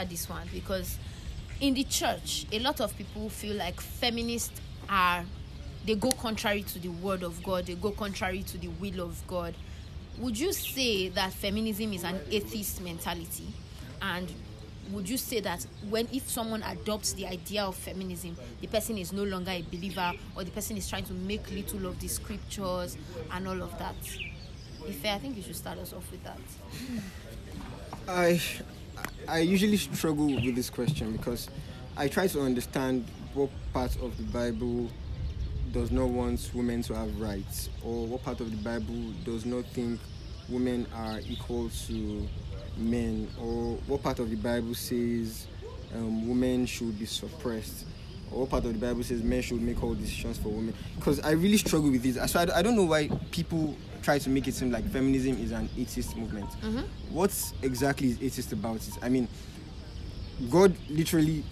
answer this one because in the church, a lot of people feel like feminists are they go contrary to the word of God, they go contrary to the will of God. Would you say that feminism is an atheist mentality? And would you say that when if someone adopts the idea of feminism, the person is no longer a believer or the person is trying to make little of the scriptures and all of that? If I think you should start us off with that. I I usually struggle with this question because I try to understand what part of the Bible does not want women to have rights, or what part of the Bible does not think women are equal to men, or what part of the Bible says um, women should be suppressed, or part of the Bible says men should make all decisions for women. Because I really struggle with this. So I, I don't know why people try to make it seem like feminism is an atheist movement. Mm-hmm. What exactly is atheist about it? I mean, God literally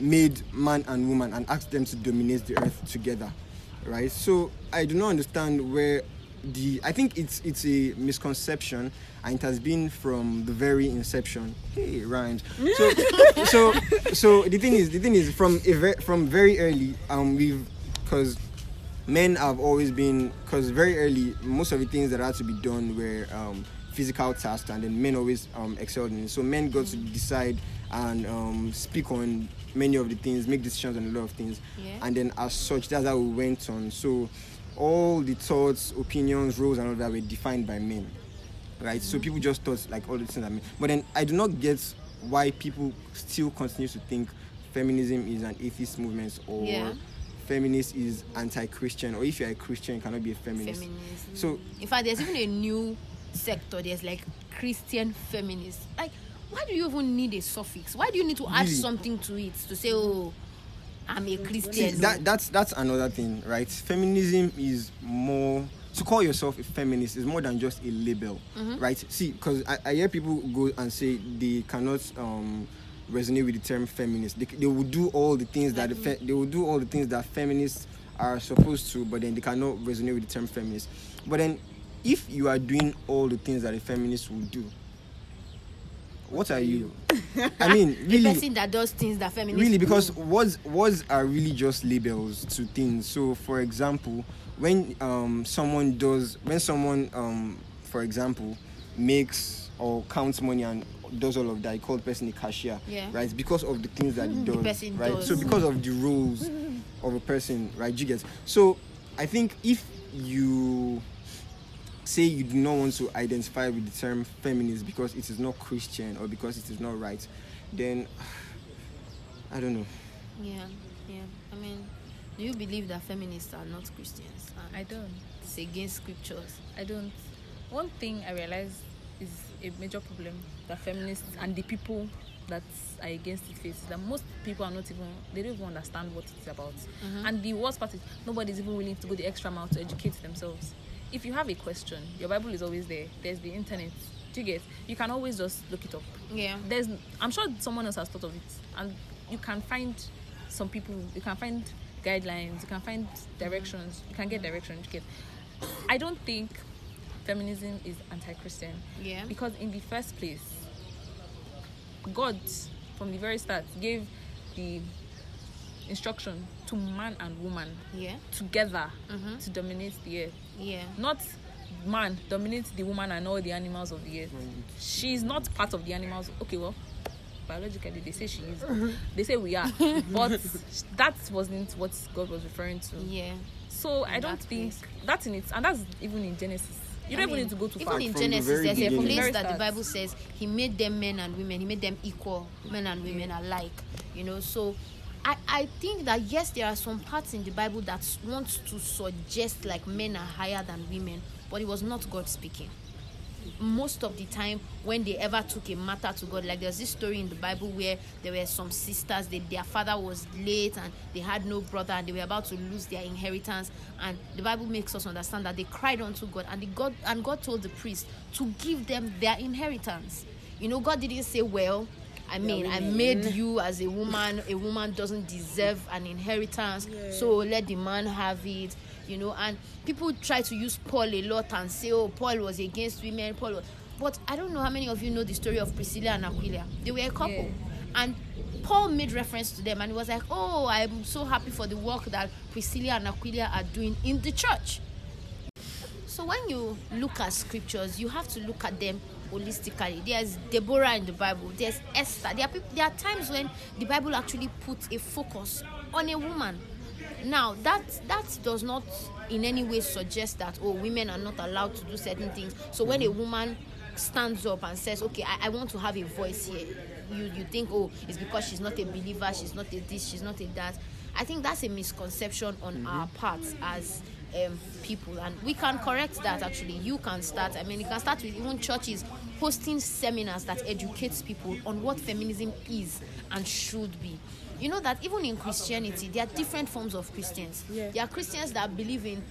made man and woman and asked them to dominate the earth together, right? So I do not understand where the I think it's it's a misconception and it has been from the very inception. Hey, rhymes. So so so the thing is the thing is from ve- from very early um we've because men have always been because very early most of the things that had to be done were um, physical tasks and then men always um, excelled in it so men got to decide and um, speak on many of the things make decisions on a lot of things Yeah. and then as such that's how we went on so all the thoughts opinions roles and all that were defined by men right so mm. people just thought like all the things that men but then i do not get why people still continue to think feminism is an atheist movement or Yeah. feminist is anti-Christian, or if you're a Christian, you cannot be a feminist. So in fact, there's even a new sector. There's like Christian feminists. Like, why do you even need a suffix? Why do you need to add Really? something to it to say, "Oh, I'm a see, Christian"? that that's that's another thing, right? Feminism is more to call yourself a feminist is more than just a label, right? See, because I, I hear people go and say they cannot um, resonate with the term feminist. They, they will do all the things that the fe- they will do all the things that feminists are supposed to, but then they cannot resonate with the term feminist. But then, if you are doing all the things that a feminist will do, what are you? I mean, the really, person that does things that feminists really do. because words words are really just labels to things so for example when um someone does when someone um for example makes or counts money and does all of that, you call the person a cashier, Yeah. right? Because of the things that he does, person right? does. So because of the roles of a person, right? You get. So I think if you say you do not want to identify with the term feminist because it is not Christian or because it is not right, then I don't know. Yeah, yeah. I mean, do you believe that feminists are not Christians? Uh, I don't. it's against scriptures. I don't. One thing I realize is a major problem that feminists and the people that are against it face is that most people are not even they don't even understand what it's about. Mm-hmm. And the worst part is nobody's even willing to go the extra mile to educate themselves. If you have a question, your Bible is always there. There's the internet. Do you get? You can always just look it up. Yeah. There's I'm sure someone else has thought of it. And you can find some people you can find guidelines, you can find directions, you can get direction, you get I don't think feminism is anti-Christian Yeah. because in the first place, God, from the very start, gave the instruction to man and woman Yeah. together Mhm. to dominate the earth. Yeah. Not man dominates the woman and all the animals of the earth. She's not part of the animals. Okay, well, biologically they say she is. they say we are, but that wasn't what God was referring to. Yeah. So I don't that think place. that's in it, and that's even in Genesis. You don't even mean, need to go too even far. in From the Genesis, very there's a place Very that the. Bible says He made them men and women. He made them equal, men and women alike. You know, so I I think that yes, there are some parts in the Bible that s- want to suggest like men are higher than women, but it was not God speaking. Most of the time, when they ever took a matter to God, like there's this story in the Bible where there were some sisters, they, their father was late and they had no brother and they were about to lose their inheritance. And the Bible makes us understand that they cried unto God and the God and God told the priest to give them their inheritance. You know, God didn't say, Well, I mean, I made you as a woman. A woman doesn't deserve an inheritance, so let the man have it. You know, and people try to use Paul a lot and say, "Oh, Paul was against women." Paul, was... but I don't know how many of you know the story of Priscilla and Aquila. They were a couple, Yeah. and Paul made reference to them, and he was like, "Oh, I'm so happy for the work that Priscilla and Aquila are doing in the church." So when you look at scriptures, you have to look at them holistically. There's Deborah in the Bible. There's Esther. There are people, there are times when the Bible actually puts a focus on a woman. Now that that does not in any way suggest that oh women are not allowed to do certain things. So when a mm-hmm. woman stands up and says, okay, I, I want to have a voice here, you you think oh it's because she's not a believer, she's not a this, she's not a that. I think that's a misconception on mm-hmm. our part as um, people, and we can correct that. Actually, you can start. I mean, you can start with even churches hosting seminars that educates people on what feminism is and should be. You know that even in Christianity, there are different forms of Christians. Yeah. There are Christians that believe in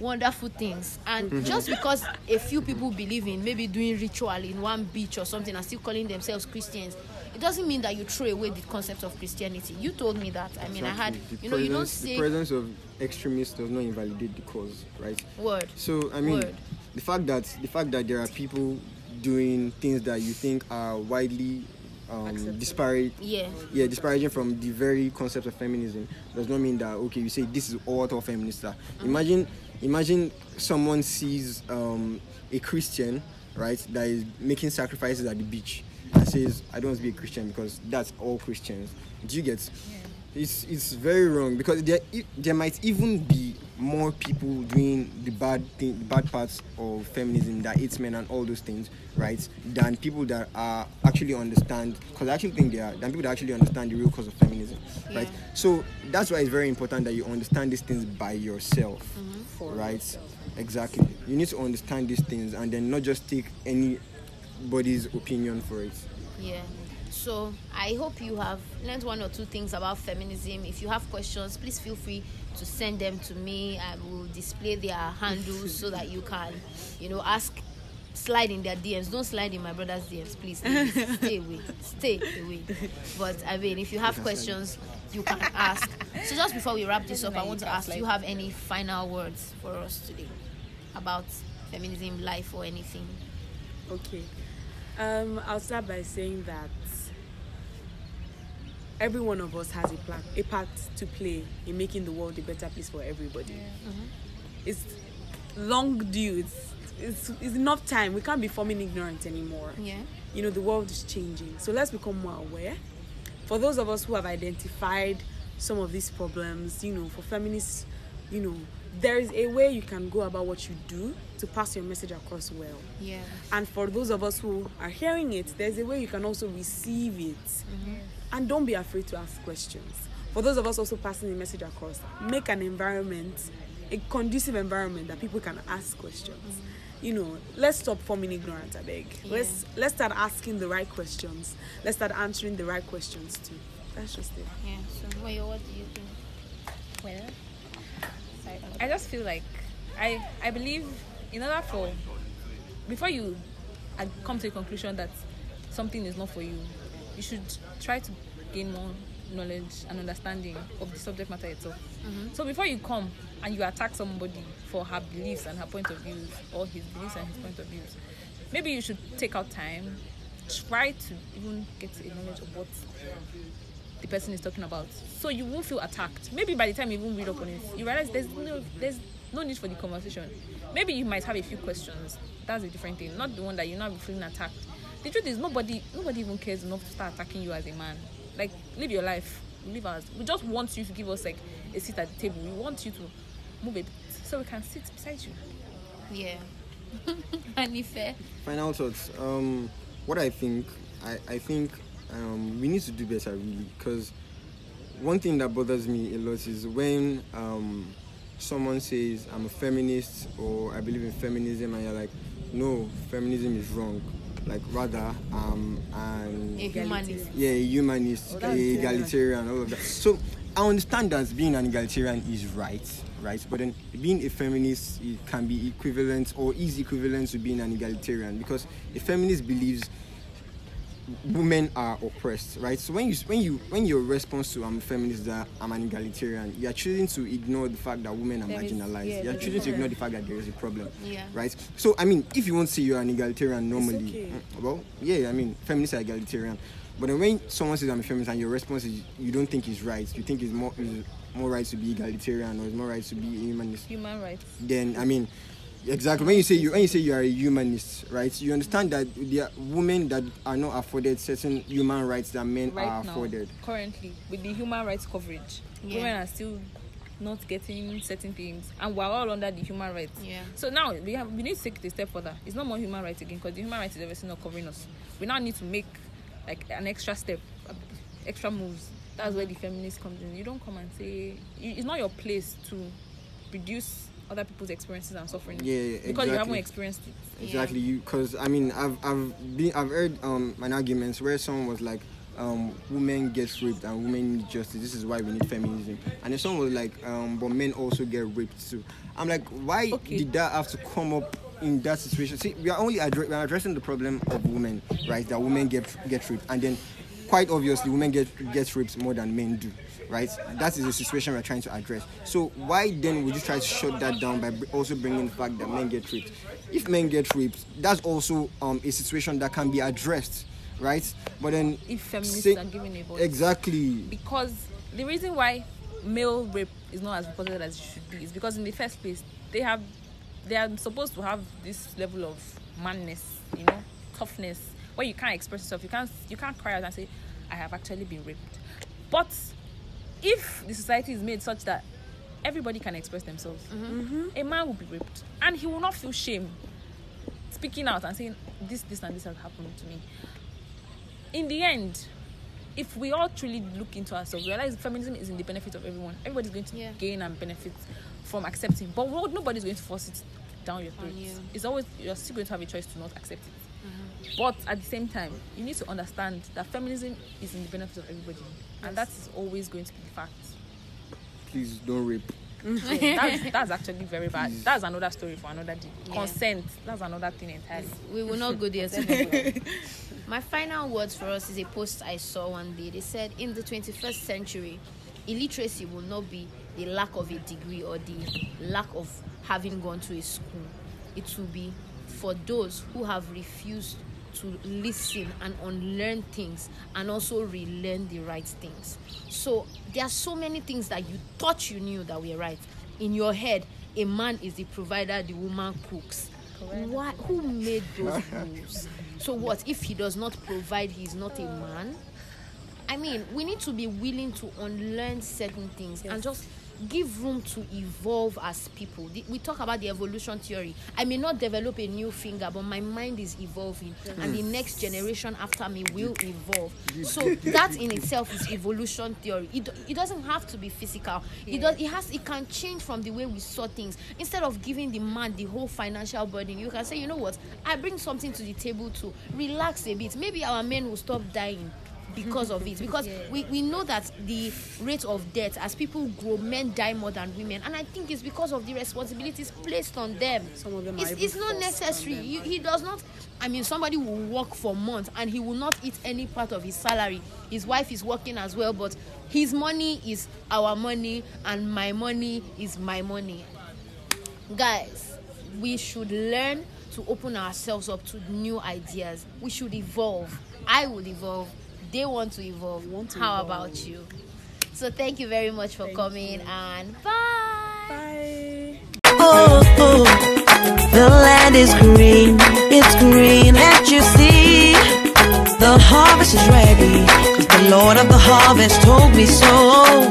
wonderful things and just because a few people believe in maybe doing ritual in one beach or something and still calling themselves christians it doesn't mean that you throw away the concept of christianity you told me that i mean i had Exactly. The you know you don't presence- say the presence of extremists does not invalidate the cause, right? word So I mean, Word. the fact that the fact that there are people doing things that you think are widely um, disparate, yeah yeah, disparaging from the very concept of feminism does not mean that okay, you say this is what all feminists are. Imagine, imagine someone sees um, a Christian, right, that is making sacrifices at the beach and says, "I don't want to be a Christian because that's all Christians." Do you get? It's it's very wrong because there there might even be more people doing the bad thing, the bad parts of feminism that hates men and all those things, right? Than people that are actually understand. Because I actually think they are than people that actually understand the real cause of feminism, right? So that's why it's very important that you understand these things by yourself, For right? yourself. Exactly. You need to understand these things and then not just take anybody's opinion for it. Yeah. So I hope you have learned one or two things about feminism. If you have questions, please feel free to send them to me. I will display their handles so that you can, you know, ask. Slide in their DMs. Don't slide in my brother's DMs, please. please. Stay away. Stay away. But I mean, if you have questions, you can ask. So just before we wrap this up, I want to ask: Do you have any final words for us today about feminism, life, or anything? Okay. Um, I'll start by saying that every one of us has a plan, a part to play in making the world a better place for everybody. It's long due. It's, it's it's enough time. We can't be forming ignorant anymore. Yeah. You know the world is changing, so let's become more aware. For those of us who have identified some of these problems, you know, for feminists, you know, there is a way you can go about what you do to pass your message across well. Yeah. And for those of us who are hearing it, there's a way you can also receive it. Mm-hmm. And don't be afraid to ask questions. For those of us also passing the message across, make an environment, a conducive environment that people can ask questions. Mm-hmm. You know, let's stop forming ignorance, I beg. Let's let's start asking the right questions. Let's start answering the right questions too. That's just it. Yeah. So, Moyo, what do you think? Well. I just feel like I I believe in order for before you come to a conclusion that something is not for you, you should try to gain more knowledge and understanding of the subject matter itself. Mm-hmm. So before you come and you attack somebody for her beliefs and her point of views, or his beliefs and his point of views, maybe you should take out time, try to even get a knowledge of what the person is talking about. So you won't feel attacked. Maybe by the time you even read up on it you realize there's no there's no need for the conversation. Maybe you might have a few questions. That's a different thing. Not the one that you're not feeling attacked. The truth is nobody nobody even cares enough to start attacking you as a man. Like live your life. Live us. we just want you to give us like a seat at the table. We want you to move it so we can sit beside you. Yeah. Anife. Final thoughts. Um, what I think, I, I think um, we need to do better really because one thing that bothers me a lot is when um, someone says I'm a feminist or I believe in feminism and you're like, no, feminism is wrong. Like rather, um, and A humanist. yeah, a humanist, Oh, a that's egalitarian, all of that. So I understand that being an egalitarian is right, right? But then being a feminist it can be equivalent or is equivalent to being an egalitarian because a feminist believes women are oppressed, right? So when you when you when your response to I'm a feminist that I'm an egalitarian, you are choosing to ignore the fact that women are There is- marginalized. yeah, you are choosing to ignore the fact that there is a problem, Yeah. right? So I mean, if you want to say you're an egalitarian normally, okay. mm, well, yeah, I mean, feminists are egalitarian. But then when someone says I'm a feminist and your response is you don't think it's right, you think it's more it's more right to be egalitarian or it's more right to be humanist, Human rights. then I mean, exactly when you say you when you say you are a humanist, right? You understand that there are women that are not afforded certain human rights that men Right are now, afforded. currently, with the human rights coverage, Yeah. women are still not getting certain things, and we're all under the human rights. Yeah. So now we have we need to take it a step further. It's not more human rights again because the human rights is obviously not covering us. We now need to make like an extra step, uh, extra moves. That's where the feminist comes in. You don't come and say it's not your place to reduce other people's experiences and suffering. Yeah, yeah, because you haven't exactly. experienced it. Exactly, you because I mean I've I've been I've heard um an arguments where someone was like um women get raped and women need justice. This is why we need feminism. And then someone was like um but men also get raped too. I'm like why Okay. did that have to come up in that situation? See, we are only addre- we are addressing the problem of women, right? That women get get raped and then quite obviously women get get raped more than men do. Right, that is the situation we're trying to address. So why then would you try to shut that down by also bringing the fact that men get raped? If men get raped, that's also um, a situation that can be addressed, right? But then If feminists say- are given a voice. exactly, because the reason why male rape is not as reported as it should be is because in the first place they have they are supposed to have this level of manness you know toughness where you can't express yourself you can't you can't cry out and say i have actually been raped but if the society is made such that everybody can express themselves mm-hmm. a man will be raped and he will not feel shame speaking out and saying this this and this has happened to me in the end if we all truly look into ourselves, realize feminism is in the benefit of everyone. Everybody's going to Yeah. gain and benefit from accepting, but nobody's going to force it down your throat. You. It's always you're still going to have a choice to not accept it. But at the same time, you need to understand that feminism is in the benefit of everybody, and that is always going to be the fact. please don't rape. So that's, that's actually very bad. Please. That's another story for another day. Yeah. Consent. That's another thing entirely. we will not go there today. My final words for us is a post I saw one day. They said, in the 21st century, illiteracy will not be the lack of a degree or the lack of having gone to a school. It will be for those who have refused to listen and unlearn things and also relearn the right things. So there are so many things that you thought you knew that were right. In your head, a man is the provider, the woman cooks. Why, who made those rules? So what if he does not provide? He's not a man. I mean, we need to be willing to unlearn certain things and just give room to evolve as people. The- We talk about the evolution theory. I may not develop a new finger, but my mind is evolving, and the next generation after me will evolve. So that in itself is evolution theory. It, it doesn't have to be physical. It does. It has. It can change from the way we saw things. Instead of giving the man the whole financial burden, you can say, you know what? I bring something to the table to relax a bit. Maybe our men will stop dying because of it. Because we, we know that the rate of death as people grow men die more than women. And i think it's because of the responsibilities placed on them. Some of them are it's, it's not necessary. them. you, he does not i mean somebody will work for months and he will not eat any part of his salary. His wife is working as well but his money is our money and my money is my money. Guys we should learn to open ourselves up to new ideas. We should evolve. I will evolve they want to evolve. Want to How evolve. about you? So thank you very much for thank coming you. and bye. Bye. Oh, oh, the land is green, it's green, let you see. The harvest is ready, cause the Lord of the harvest told me so.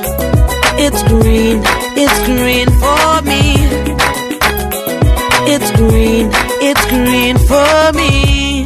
It's green, it's green for me. It's green, it's green for me.